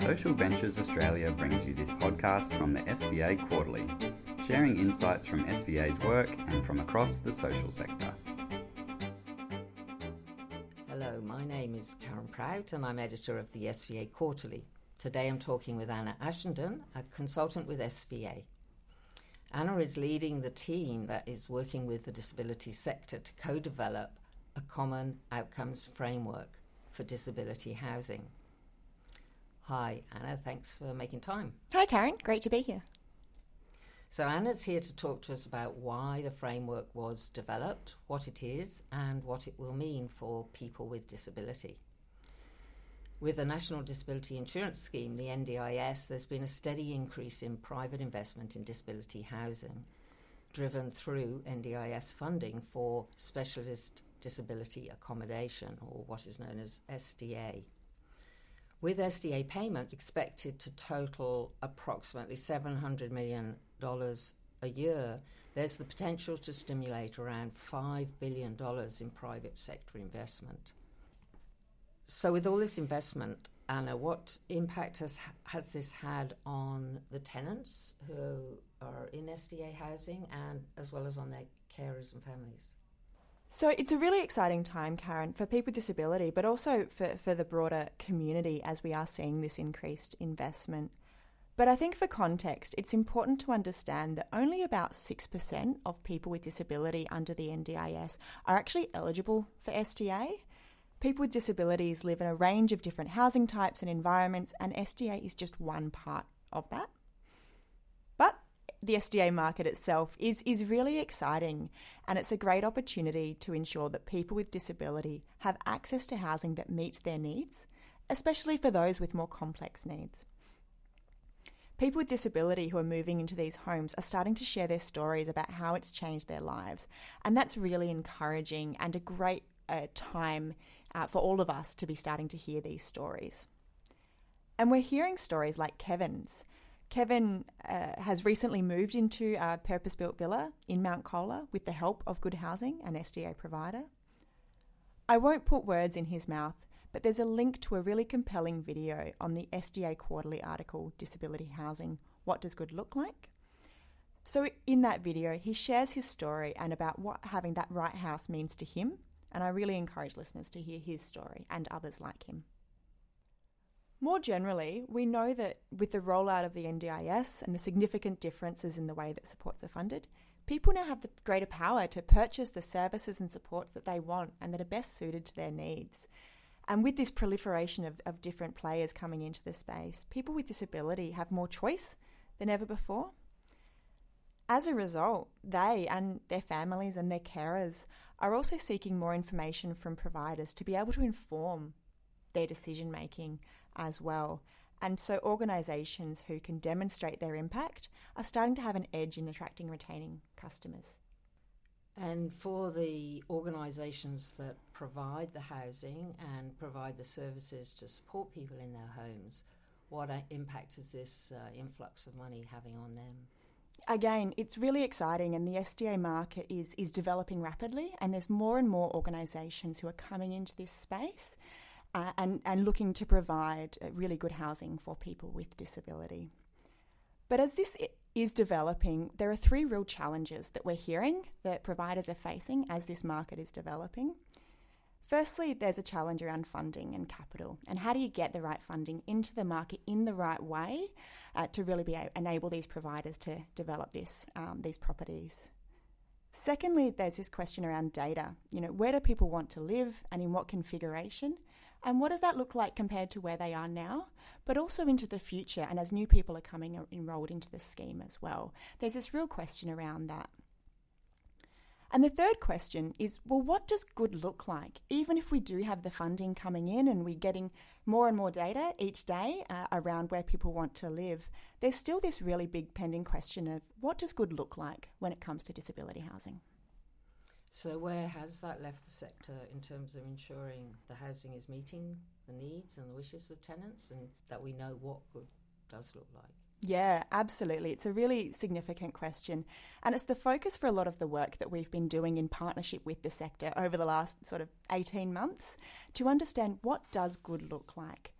Social Ventures Australia brings you this podcast from the SVA Quarterly, sharing insights from SVA's work and from across the social sector. Hello, my name is Karen Prout and I'm editor of the SVA Quarterly. Today I'm talking with Anna Ashenden, a consultant with SVA. Anna is leading the team that is working with the disability sector to co develop a common outcomes framework for disability housing. Hi, Anna, thanks for making time. Hi, Karen, great to be here. So, Anna's here to talk to us about why the framework was developed, what it is, and what it will mean for people with disability. With the National Disability Insurance Scheme, the NDIS, there's been a steady increase in private investment in disability housing, driven through NDIS funding for specialist disability accommodation, or what is known as SDA. With SDA payments expected to total approximately $700 million a year, there's the potential to stimulate around $5 billion in private sector investment. So, with all this investment, Anna, what impact has, has this had on the tenants who are in SDA housing and as well as on their carers and families? So it's a really exciting time, Karen, for people with disability, but also for, for the broader community as we are seeing this increased investment. But I think for context, it's important to understand that only about 6% of people with disability under the NDIS are actually eligible for SDA. People with disabilities live in a range of different housing types and environments, and SDA is just one part of that. The SDA market itself is, is really exciting and it's a great opportunity to ensure that people with disability have access to housing that meets their needs, especially for those with more complex needs. People with disability who are moving into these homes are starting to share their stories about how it's changed their lives, and that's really encouraging and a great uh, time uh, for all of us to be starting to hear these stories. And we're hearing stories like Kevin's Kevin uh, has recently moved into a purpose built villa in Mount Colah with the help of Good Housing, an SDA provider. I won't put words in his mouth, but there's a link to a really compelling video on the SDA quarterly article Disability Housing What Does Good Look Like? So, in that video, he shares his story and about what having that right house means to him, and I really encourage listeners to hear his story and others like him. More generally, we know that with the rollout of the NDIS and the significant differences in the way that supports are funded, people now have the greater power to purchase the services and supports that they want and that are best suited to their needs. And with this proliferation of, of different players coming into the space, people with disability have more choice than ever before. As a result, they and their families and their carers are also seeking more information from providers to be able to inform their decision making as well. And so, organisations who can demonstrate their impact are starting to have an edge in attracting and retaining customers. And for the organisations that provide the housing and provide the services to support people in their homes, what impact is this uh, influx of money having on them? Again, it's really exciting, and the SDA market is, is developing rapidly, and there's more and more organisations who are coming into this space uh, and, and looking to provide uh, really good housing for people with disability. But as this is developing, there are three real challenges that we're hearing that providers are facing as this market is developing. Firstly, there's a challenge around funding and capital, and how do you get the right funding into the market in the right way uh, to really be able, enable these providers to develop this um, these properties. Secondly, there's this question around data. You know, where do people want to live and in what configuration? And what does that look like compared to where they are now, but also into the future and as new people are coming enrolled into the scheme as well? There's this real question around that. And the third question is well, what does good look like? Even if we do have the funding coming in and we're getting more and more data each day uh, around where people want to live, there's still this really big pending question of what does good look like when it comes to disability housing? So, where has that left the sector in terms of ensuring the housing is meeting the needs and the wishes of tenants and that we know what good does look like? Yeah, absolutely. It's a really significant question. And it's the focus for a lot of the work that we've been doing in partnership with the sector over the last sort of 18 months to understand what does good look like.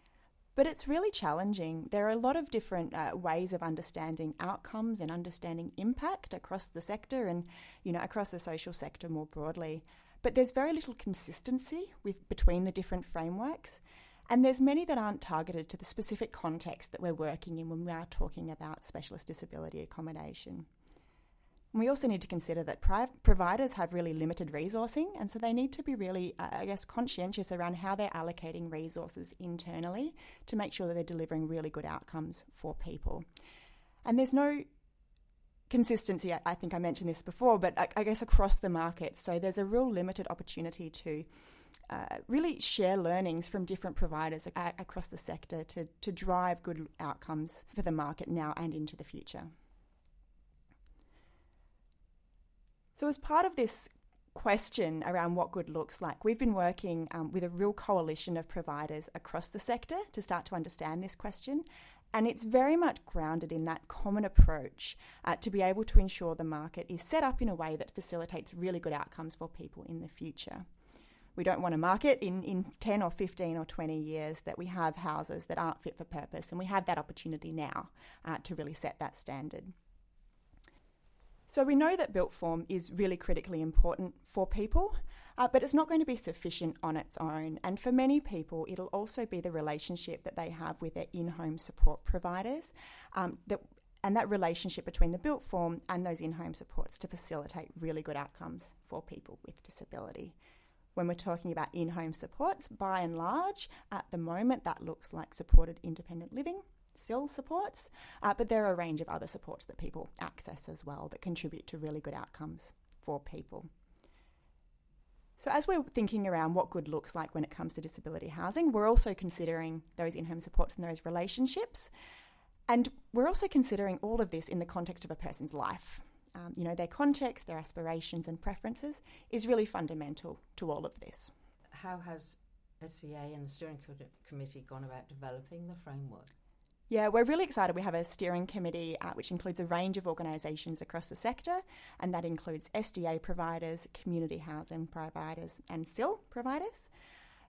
But it's really challenging. There are a lot of different uh, ways of understanding outcomes and understanding impact across the sector and, you know, across the social sector more broadly. But there's very little consistency with between the different frameworks. And there's many that aren't targeted to the specific context that we're working in when we are talking about specialist disability accommodation. We also need to consider that pri- providers have really limited resourcing, and so they need to be really, uh, I guess, conscientious around how they're allocating resources internally to make sure that they're delivering really good outcomes for people. And there's no consistency, I, I think I mentioned this before, but I, I, guess across the market. So there's a real limited opportunity to uh, really share learnings from different providers across the sector to, to drive good outcomes for the market now and into the future. So, as part of this question around what good looks like, we've been working um, with a real coalition of providers across the sector to start to understand this question. And it's very much grounded in that common approach uh, to be able to ensure the market is set up in a way that facilitates really good outcomes for people in the future. We don't want a market in, in 10 or 15 or 20 years that we have houses that aren't fit for purpose, and we have that opportunity now uh, to really set that standard. So we know that built form is really critically important for people, uh, but it's not going to be sufficient on its own. And for many people, it'll also be the relationship that they have with their in-home support providers um, that and that relationship between the built form and those in-home supports to facilitate really good outcomes for people with disability. When we're talking about in-home supports, by and large, at the moment that looks like supported independent living, SIL supports, uh, but there are a range of other supports that people access as well that contribute to really good outcomes for people. So, as we're thinking around what good looks like when it comes to disability housing, we're also considering those in home supports and those relationships. And we're also considering all of this in the context of a person's life. Um, you know, their context, their aspirations, and preferences is really fundamental to all of this. How has SVA and the steering committee gone about developing the framework? Yeah, we're really excited. We have a steering committee uh, which includes a range of organisations across the sector, and that includes SDA providers, community housing providers, and SIL providers.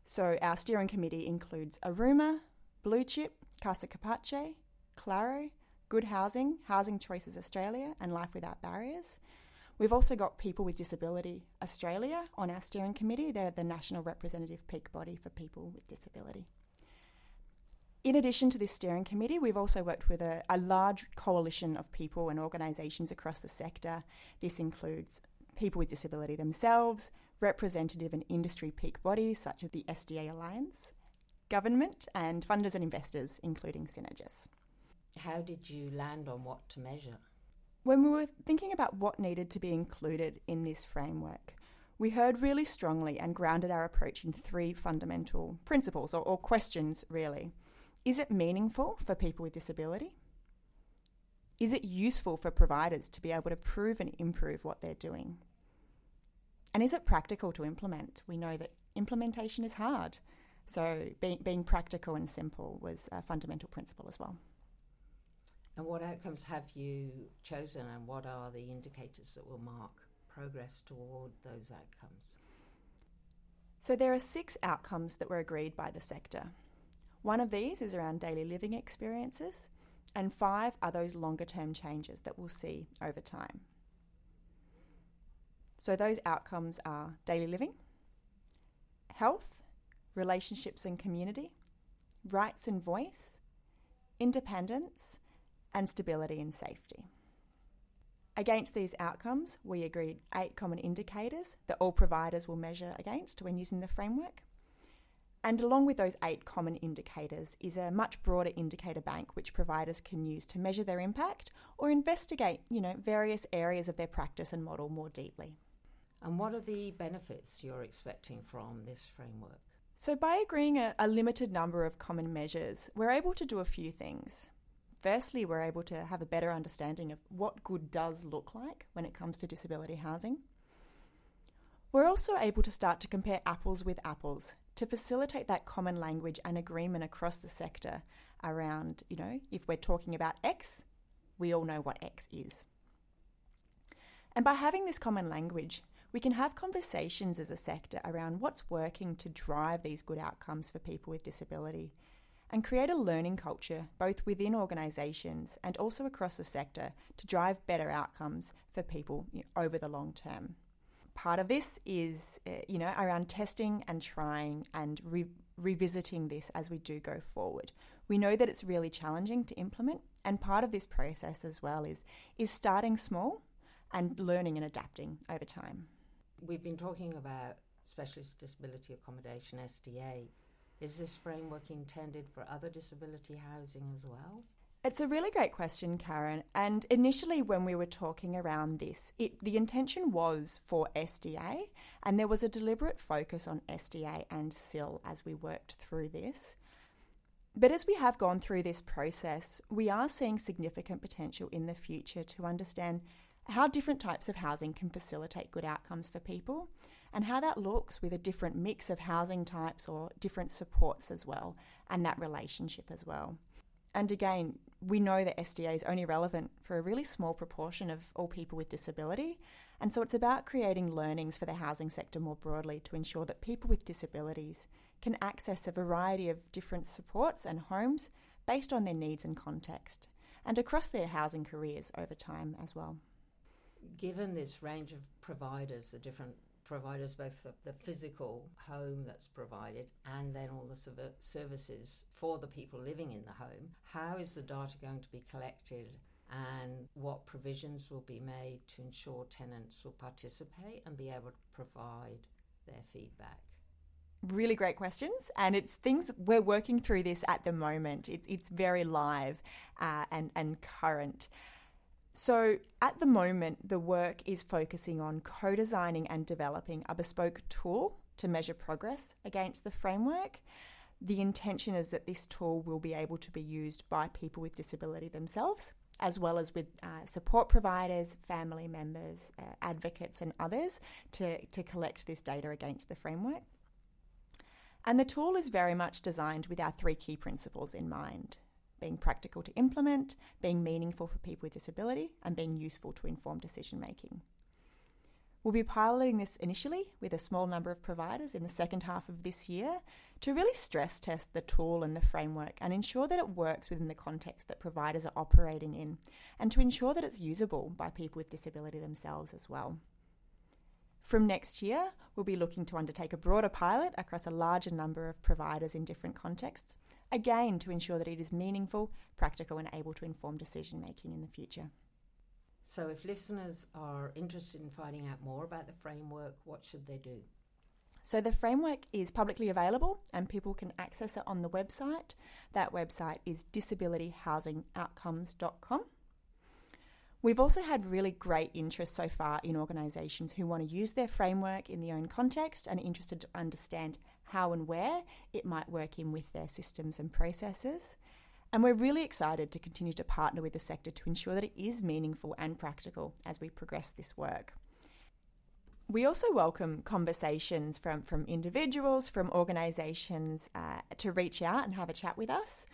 So our steering committee includes Aruma, BlueCHP, Casa Capace, Claro, Good Housing, Housing Choices Australia, and Life Without Barriers. We've also got People with Disability Australia on our steering committee. They're the national representative peak body for people with disability. In addition to this steering committee, we've also worked with a, a large coalition of people and organisations across the sector. This includes people with disability themselves, representative and industry peak bodies such as the SDA Alliance, government, and funders and investors, including Synergis. How did you land on what to measure? When we were thinking about what needed to be included in this framework, we heard really strongly and grounded our approach in three fundamental principles or, or questions, really. Is it meaningful for people with disability? Is it useful for providers to be able to prove and improve what they're doing? And is it practical to implement? We know that implementation is hard. So being, being practical and simple was a fundamental principle as well. And what outcomes have you chosen, and what are the indicators that will mark progress toward those outcomes? So there are six outcomes that were agreed by the sector. One of these is around daily living experiences, and five are those longer term changes that we'll see over time. So, those outcomes are daily living, health, relationships and community, rights and voice, independence, and stability and safety. Against these outcomes, we agreed eight common indicators that all providers will measure against when using the framework. And along with those eight common indicators is a much broader indicator bank which providers can use to measure their impact or investigate, you know, various areas of their practice and model more deeply. And what are the benefits you're expecting from this framework? So, by agreeing a, a limited number of common measures, we're able to do a few things. Firstly, we're able to have a better understanding of what good does look like when it comes to disability housing. We're also able to start to compare apples with apples to facilitate that common language and agreement across the sector around, you know, if we're talking about X, we all know what X is. And by having this common language, we can have conversations as a sector around what's working to drive these good outcomes for people with disability and create a learning culture both within organisations and also across the sector to drive better outcomes for people over the long term. Part of this is, uh, you know, around testing and trying and re- revisiting this as we do go forward. We know that it's really challenging to implement, and part of this process as well is is starting small and learning and adapting over time. We've been talking about specialist disability accommodation SDA. Is this framework intended for other disability housing as well? It's a really great question, Karen. And initially, when we were talking around this, it, the intention was for SDA, and there was a deliberate focus on SDA and SIL as we worked through this. But as we have gone through this process, we are seeing significant potential in the future to understand how different types of housing can facilitate good outcomes for people and how that looks with a different mix of housing types or different supports as well, and that relationship as well. And again, we know that SDA is only relevant for a really small proportion of all people with disability. And so it's about creating learnings for the housing sector more broadly to ensure that people with disabilities can access a variety of different supports and homes based on their needs and context, and across their housing careers over time as well. Given this range of providers, the different providers, both the, the physical home that's provided and then all the services for the people living in the home, how is the data going to be collected and what provisions will be made to ensure tenants will participate and be able to provide their feedback? really great questions, and it's things we're working through this at the moment. It's it's very live uh, and and current. So at the moment, the work is focusing on co-designing and developing a bespoke tool to measure progress against the framework. The intention is that this tool will be able to be used by people with disability themselves, as well as with uh, support providers, family members, uh, advocates, and others to, to collect this data against the framework. And the tool is very much designed with our three key principles in mind being practical to implement, being meaningful for people with disability, and being useful to inform decision making. We'll be piloting this initially with a small number of providers in the second half of this year to really stress test the tool and the framework and ensure that it works within the context that providers are operating in, and to ensure that it's usable by people with disability themselves as well. From next year, we'll be looking to undertake a broader pilot across a larger number of providers in different contexts, again to ensure that it is meaningful, practical, and able to inform decision making in the future. So, if listeners are interested in finding out more about the framework, what should they do? So, the framework is publicly available and people can access it on the website. That website is disabilityhousingoutcomes.com. We've also had really great interest so far in organisations who want to use their framework in their own context and are interested to understand how and where it might work in with their systems and processes. And we're really excited to continue to partner with the sector to ensure that it is meaningful and practical as we progress this work. We also welcome conversations from, from individuals, from organisations uh, to reach out and have a chat with us.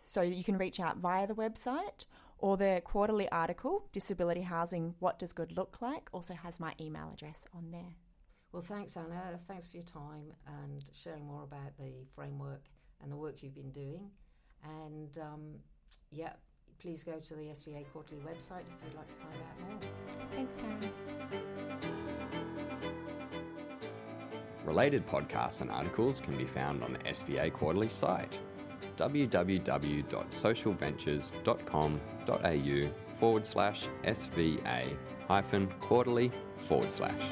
So you can reach out via the website or the quarterly article, Disability Housing What Does Good Look Like, also has my email address on there. Well, thanks, Anna. Thanks for your time and sharing more about the framework and the work you've been doing. And um, yeah, please go to the SVA Quarterly website if you'd like to find out more. Thanks, Karen. Related podcasts and articles can be found on the SVA Quarterly site www.socialventures.com.au forward slash SVA hyphen quarterly forward slash.